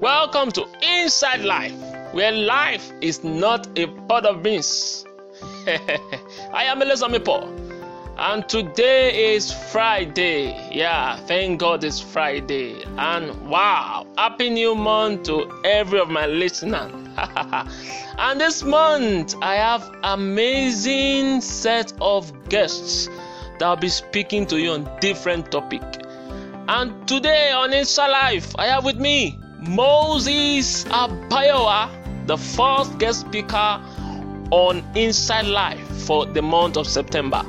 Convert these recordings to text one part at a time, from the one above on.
Welcome to Inside Life, where life is not a pot of beans. I am Elizabeth Paul, and today is Friday. Yeah, thank God it's Friday. And wow, happy new month to every of my listeners. and this month I have amazing set of guests that will be speaking to you on different topic. And today on Inside Life, I have with me Moses Abayowa, the first guest speaker on Inside Life for the month of September.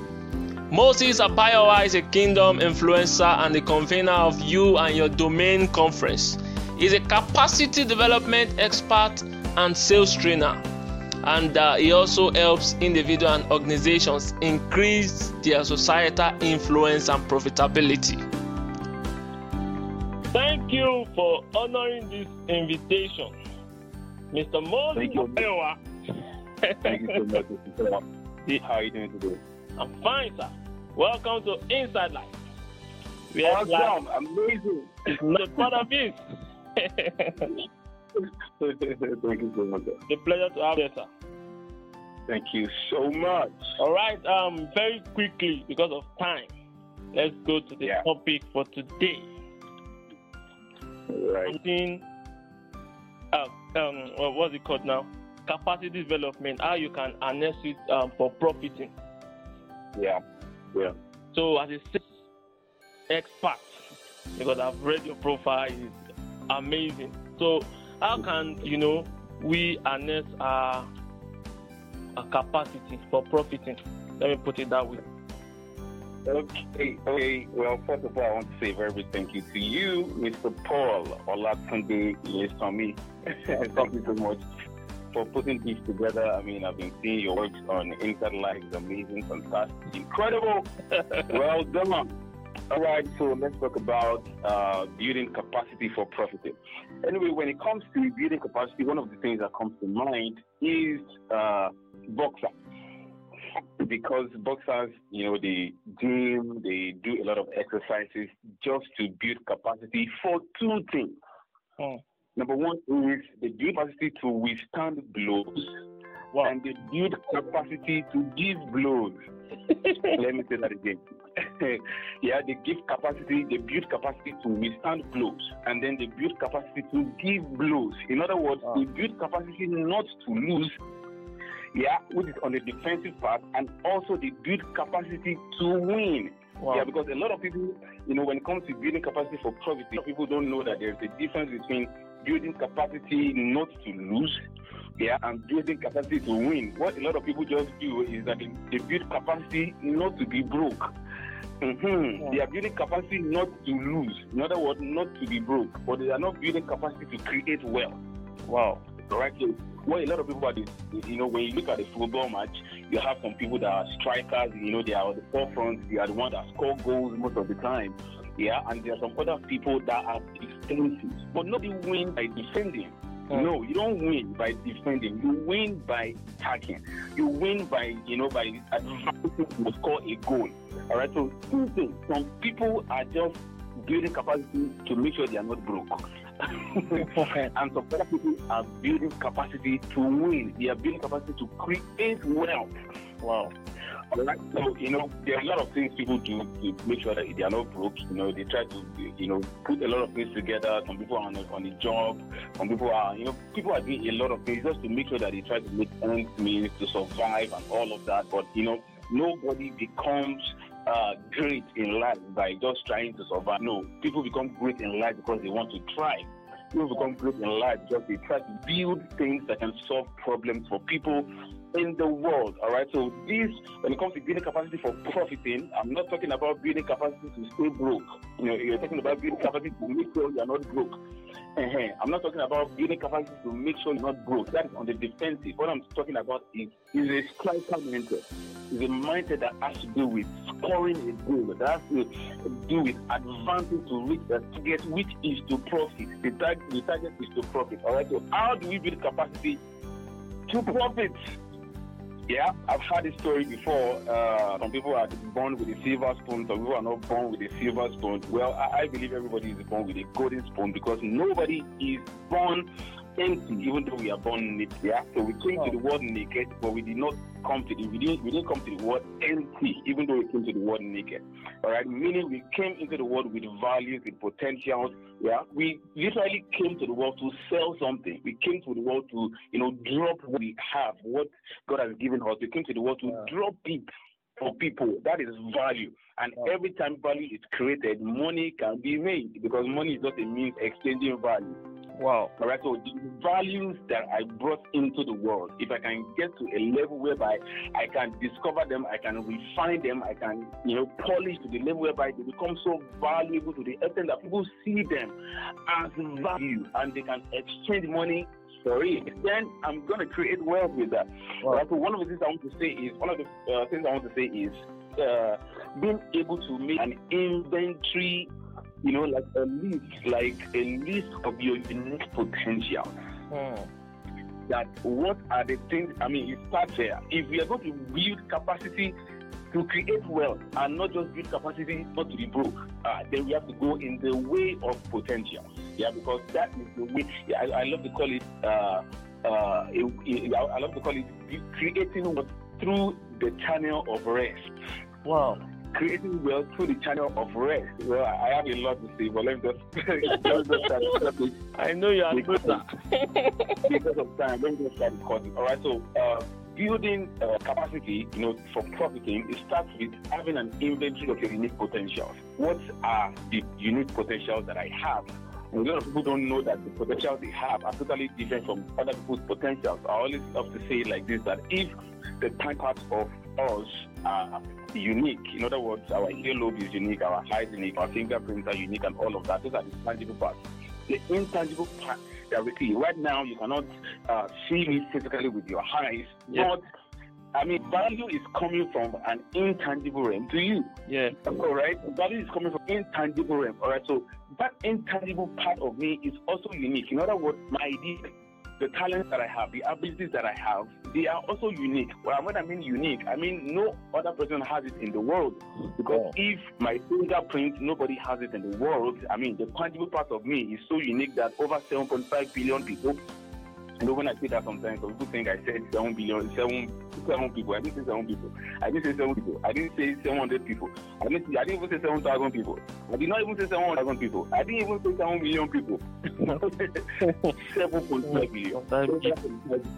Moses Abayowa is a kingdom influencer and the convener of You and Your Domain conference. He's a capacity development expert and sales trainer. And uh, he also helps individuals and organizations increase their societal influence and profitability. Thank you for honoring this invitation, Mr. Moses Thank you. Abayowa. Thank you so much, Mr. How are you doing today? I'm fine, sir. Welcome to Inside Life. We are Awesome, amazing. the part of this. Thank you so much. sir. the pleasure to have you, sir. Thank you so much. All right, um, very quickly because of time, let's go to the Yeah. topic for today. Right. Something, uh, um, what- what's it called now? Capacity development. How you can harness it um, for profiting. Yeah. Yeah. So, as a sales expert, because I've read your profile, it's amazing. So, how can you know we harness our, our capacity for profiting? Let me put it that way. Okay. Okay. Well, first of all, I want to say a very big thank you to you, Mr. Paul Olatunde Yesami. thank you so much for putting this together. I mean, I've been seeing your works on Inside Life. It's amazing, fantastic, incredible. well done. All right, so let's talk about uh, building capacity for profiting. Anyway, when it comes to building capacity, one of the things that comes to mind is uh, boxer. Because boxers, you know, they gym, they do a lot of exercises just to build capacity for two things. Hmm. Number one is they build capacity to withstand blows, Wow. and they build capacity to give blows. Let me say that again. yeah, they give capacity, they build capacity to withstand blows, and then they build capacity to give blows. In other words, Wow. they build capacity not to lose, yeah, which is on the defensive part, and also the build capacity to win. Wow. Yeah, because a lot of people, you know, when it comes to building capacity for profit, a lot of people don't know that there's a difference between building capacity not to lose, yeah, and building capacity to win. What a lot of people just do is that they, build capacity not to be broke. hmm Yeah. They are building capacity not to lose. In other words, not to be broke, but they are not building capacity to create wealth. Wow. Right? So what a lot of people are, you know, when you look at a football match, you have some people that are strikers, you know, they are at the forefront, they are the ones that score goals most of the time. Yeah, and there are some other people that are defensive. But nobody win by defending. Hmm. No, you don't win by defending. You win by attacking. You win by, you know, by advancing to score a goal. All right. So two things. Some people are just building capacity to make sure they are not broke. and some people are building capacity to win. They are building capacity to create wealth. wow. All right. So, you know, there are a lot of things people do to make sure that they are not broke. You know, they try to, you know, put a lot of things together. Some people are on a, on a job. Some people are, you know, people are doing a lot of things just to make sure that they try to make ends meet to survive and all of that. But, you know, nobody becomes uh, great in life by just trying to survive. No, people become great in life because they want to try. People become great in life because they try to build things that can solve problems for people in the world. All right. So this, when it comes to building capacity for profiting, I'm not talking about building capacity to stay broke. You know, you're talking about building capacity to make sure you're not broke. Uh-huh. I'm not talking about building capacity to make sure you're not broke. That is on the defensive. What I'm talking about is, is a striker mindset. Is a mindset that has to do with scoring a goal. That has to do with advancing to reach the target, which is to profit. The, tag, the target is to profit. All right. So how do we build capacity to profit? Yeah, I've heard this story before. Uh, some people are born with a silver spoon, some people are not born with a silver spoon. Well, I, I believe everybody is born with a golden spoon because nobody is born empty, hmm. even though we are born naked. Yeah, so we came oh. to the oh. world naked, but we did not come to the we didn't we didn't come to the world empty, even though we came to the world naked. All right, meaning we came into the world with values, with potentials. Yeah, we literally came to the world to sell something. We came to the world to you know drop what we have, what God has given us. We came to the world to yeah. drop it for people. That is value. And every time value is created, money can be made because money is not a means exchanging value. Wow. All right. So the values that I brought into the world, if I can get to a level whereby I can discover them, I can refine them, I can, you know, polish to the level whereby they become so valuable to the extent that people see them as value and they can exchange money it, then I'm going to create wealth with that. Wow. Right, so one of the things I want to say is one of the uh, things I want to say is uh, being able to make an inventory you know, like a list, like a list of your unique potential. Hmm. That what are the things? I mean, it starts there. If we are going to build capacity to create wealth and not just build capacity not to be broke, uh, then we have to go in the way of potential. Yeah, because that is the way. Yeah, I, I love to call it. Uh, uh, it, it, I love to call it creating wealth through the channel of rest. Wow creating wealth through the channel of rest. Well, I have a lot to say, but let me just, just, just I know you are good because of time, let me just start recording. All right, so uh, building uh, capacity, you know, for profiting, it starts with having an inventory of your unique potentials. What are the unique potentials that I have? a lot of people don't know that the potentials they have are totally different from other people's potentials. I always love to say it like this: that if the time parts of us are unique. In other words, our earlobe is unique, our eyes unique, our fingerprints are unique, and all of that. Those are the tangible parts. The intangible part directly. Right now, you cannot uh, see me physically with your eyes, but I mean, value is coming from an intangible realm to you. Yeah. All right. Value is coming from intangible realm. All right. So that intangible part of me is also unique. In other words, my idea the talents that I have, the abilities that I have, they are also unique. Well, when I mean unique, I mean no other person has it in the world. Because if my fingerprint, nobody has it in the world, I mean, the tangible part of me is so unique that over 7.5 billion people you know, when I say that sometimes, some people think I said 7 billion, 7, 7 people. I didn't say 7 people. I didn't say 7 people. I didn't say 700 people. I didn't, I didn't even say 7,000 people. I did not even say 7,000 people. I didn't even say 7 million people. 7.5 billion. 7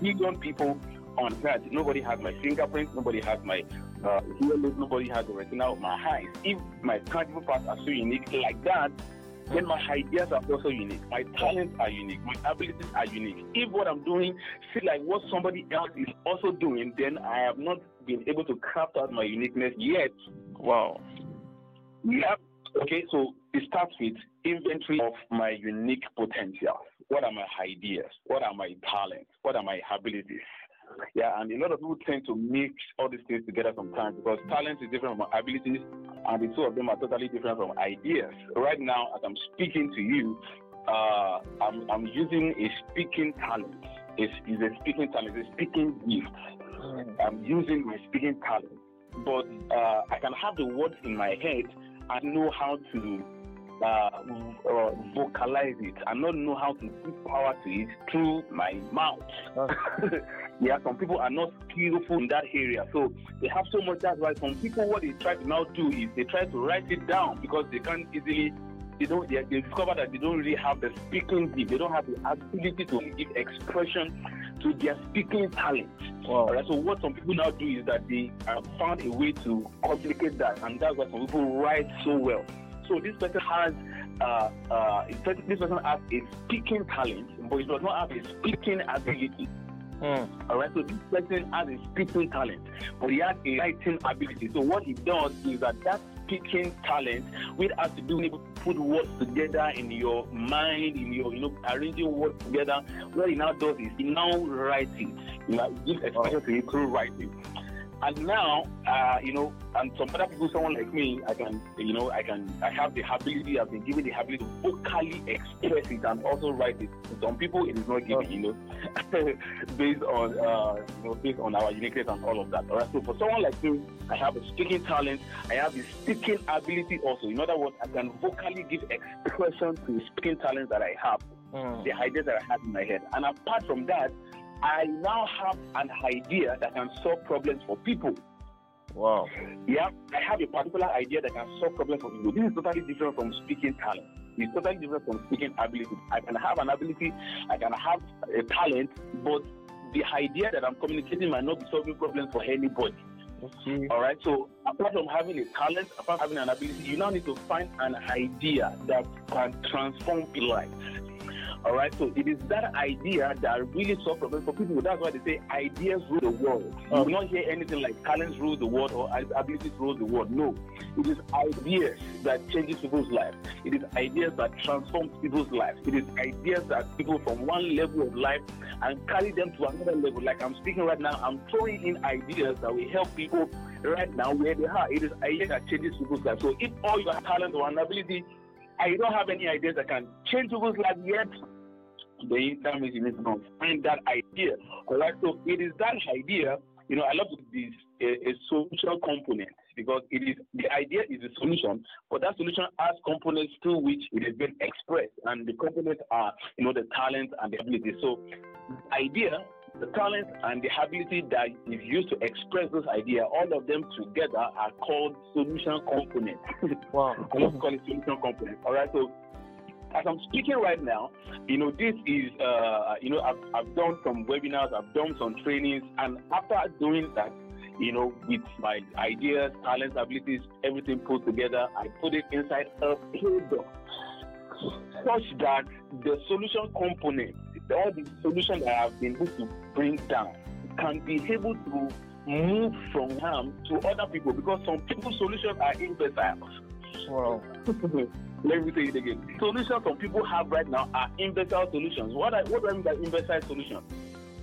billion people on earth. Nobody has my fingerprints. Nobody has my uh, Nobody has the retina of my eyes. If my tangible parts are so unique like that, then my ideas are also unique. My talents are unique. My abilities are unique. If what I'm doing feel like what somebody else is also doing, then I have not been able to craft out my uniqueness yet. Wow. Yeah. Okay, so it starts with inventory of my unique potential. What are my ideas? What are my talents? What are my abilities? Yeah, and a lot of people tend to mix all these things together sometimes because talent is different from abilities, and the two of them are totally different from ideas. Right now, as I'm speaking to you, uh, I'm, I'm using a speaking talent. It's, it's a speaking talent, it's a speaking gift. I'm using my speaking talent, but uh, I can have the words in my head and know how to uh, uh, vocalize it and not know how to give power to it through my mouth. yeah, some people are not skillful in that area, so they have so much. That's why some people, what they try to now do is they try to write it down because they can't easily. They don't. They, they discover that they don't really have the speaking gift. They don't have the ability to give expression to their speaking talent. Wow. Right, so what some people now do is that they have found a way to complicate that, and that's why some people write so well. So this person has uh, uh, this person has a speaking talent, but he does not have a speaking ability. Mm. All right, so this person has a speaking talent, but he has a writing ability. So what he does is that that speaking talent, which has to do to put words together in your mind, in your you know arranging words together. What he now does is he now writes it. You know, gives expression to it through writing. And now, uh, you know, and some other people, someone like me, I can, you know, I can, I have the ability, I've been given the ability to vocally express it and also write it. To some people, it is not given, you know, based on, uh, you know, based on our uniqueness and all of that. All right. So for someone like me, I have a speaking talent. I have the speaking ability also. In other words, I can vocally give expression to the speaking talent that I have, mm. the ideas that I have in my head. And apart from that, I now have an idea that can solve problems for people. Wow. Yeah, I have a particular idea that can solve problems for people. This is totally different from speaking talent. It's totally different from speaking ability. I can have an ability, I can have a talent, but the idea that I'm communicating might not be solving problems for anybody. Okay. All right. So apart from having a talent, apart from having an ability, you now need to find an idea that can transform a life. All right, so it is that idea that really solves problems for people. That's why they say ideas rule the world. You will not hear anything like talents rule the world or abilities rule the world. No, it is ideas that changes people's lives. It is ideas that transforms people's lives. It is ideas that people from one level of life and carry them to another level. Like I'm speaking right now, I'm throwing in ideas that will help people right now where they are. It is ideas that changes people's lives. So if all your talent or an ability and you don't have any ideas that can change people's lives yet, that means you need to find that idea. All right, so it is that idea. You know, I love this a, a solution component because it is the idea is the solution, but that solution has components through which it is being expressed, and the components are you know the talent and the ability. So, idea the talent and the ability that is used to express those ideas, all of them together are called solution components. Wow. I love call it solution components. All right. So as I'm speaking right now, you know, this is, uh, you know, I've, I've done some webinars, I've done some trainings, and after doing that, you know, with my ideas, talents, abilities, everything put together, I put it inside a product such that the solution component, all the solution that I've been able to bring down, can be able to move from harm to other people because some people's solutions are imbeciles. Wow. Let me say it again. Solutions some people have right now are imbecile solutions. What I what do I mean by imbecile solutions?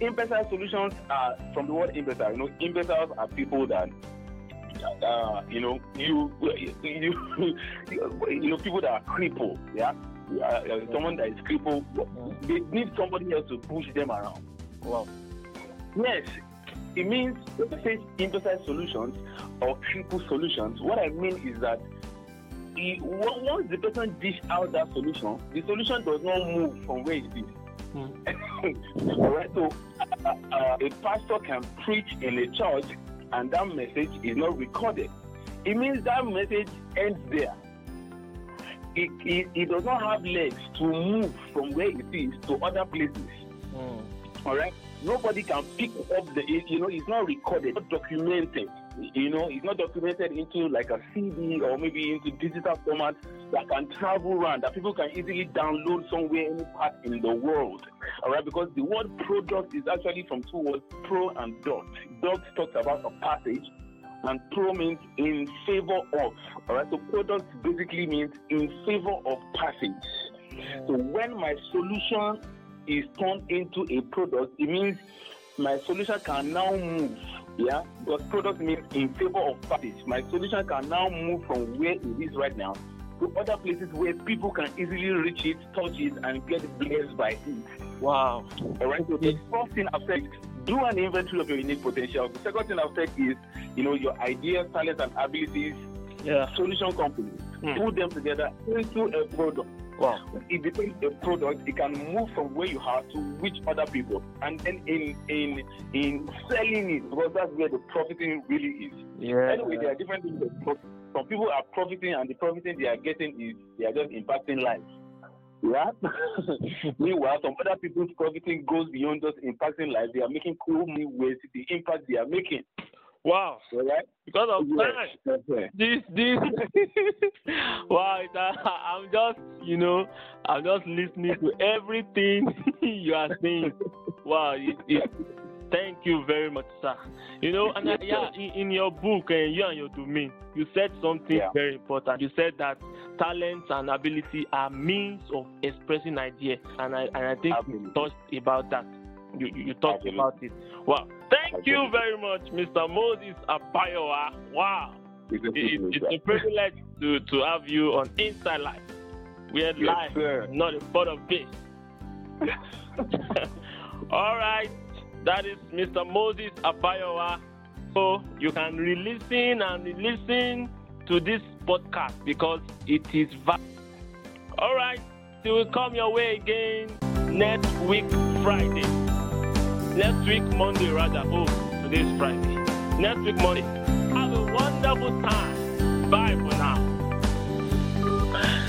Imbecile solutions are from the word imbecile. You know, imbeciles are people that uh, you know, you, you, you know, people that are crippled, yeah, uh, uh, someone that is crippled, they need somebody else to push them around. Wow. Yes, it means when I say imbecile solutions or crippled solutions, what I mean is that once the person dish out that solution, the solution does not move from where it is. Mm. All right, so uh, uh, a pastor can preach in a church and that message is not recorded. It means that message ends there. It, it, it does not have legs to move from where it is to other places. Mm. All right, nobody can pick up the. You know, it's not recorded, not documented you know, it's not documented into like a CD or maybe into digital format that can travel around, that people can easily download somewhere, any part in the world. All right, because the word product is actually from two words, pro and dot. Dot talks about a passage, and pro means in favor of. All right, so product basically means in favor of passage. So when my solution is turned into a product, it means my solution can now move yeah, because product means in favor of parties. My solution can now move from where it is right now to other places where people can easily reach it, touch it, and get blessed by it. Wow. All right. So the first thing I've said, do an inventory of your unique potential. The second thing I've said is, you know, your ideas, talents, and abilities. Yeah. Solution company. Mm. Put them together into a product. Wow. It depends a product. It can move from where you are to which other people, and then in in in selling it because that's where the profiting really is. Yeah. Anyway, there are different things. Some people are profiting, and the profiting they are getting is they are just impacting lives. Yeah. Meanwhile, some other people's profiting goes beyond just impacting lives. They are making cool new ways. The impact they are making. Wow. Right? Because of time. This, this. wow. I'm just, you know, I'm just listening to everything you are saying. Wow. It, it, thank you very much, sir. You know, and uh, yeah, in, in, your book, and uh, you and your domain, you said something yeah. very important. You said that talents and ability are means of expressing ideas, and I and I think Absolutely. you touched about that. You, you talked about it. Well, Thank you very much, Mr. Moses Abayowa. Wow. It's, it's a privilege to, to have you on Inside Life. We are yes, live, sir. not a part of this. All right. That is Mr. Moses Abayowa. So you can re-listen and re-listen to this podcast because it is valid. All right. Till we come your way again next week Friday. Next week Monday rather. Oh, today's Friday. Next week Monday. Have a wonderful time. Bye for now.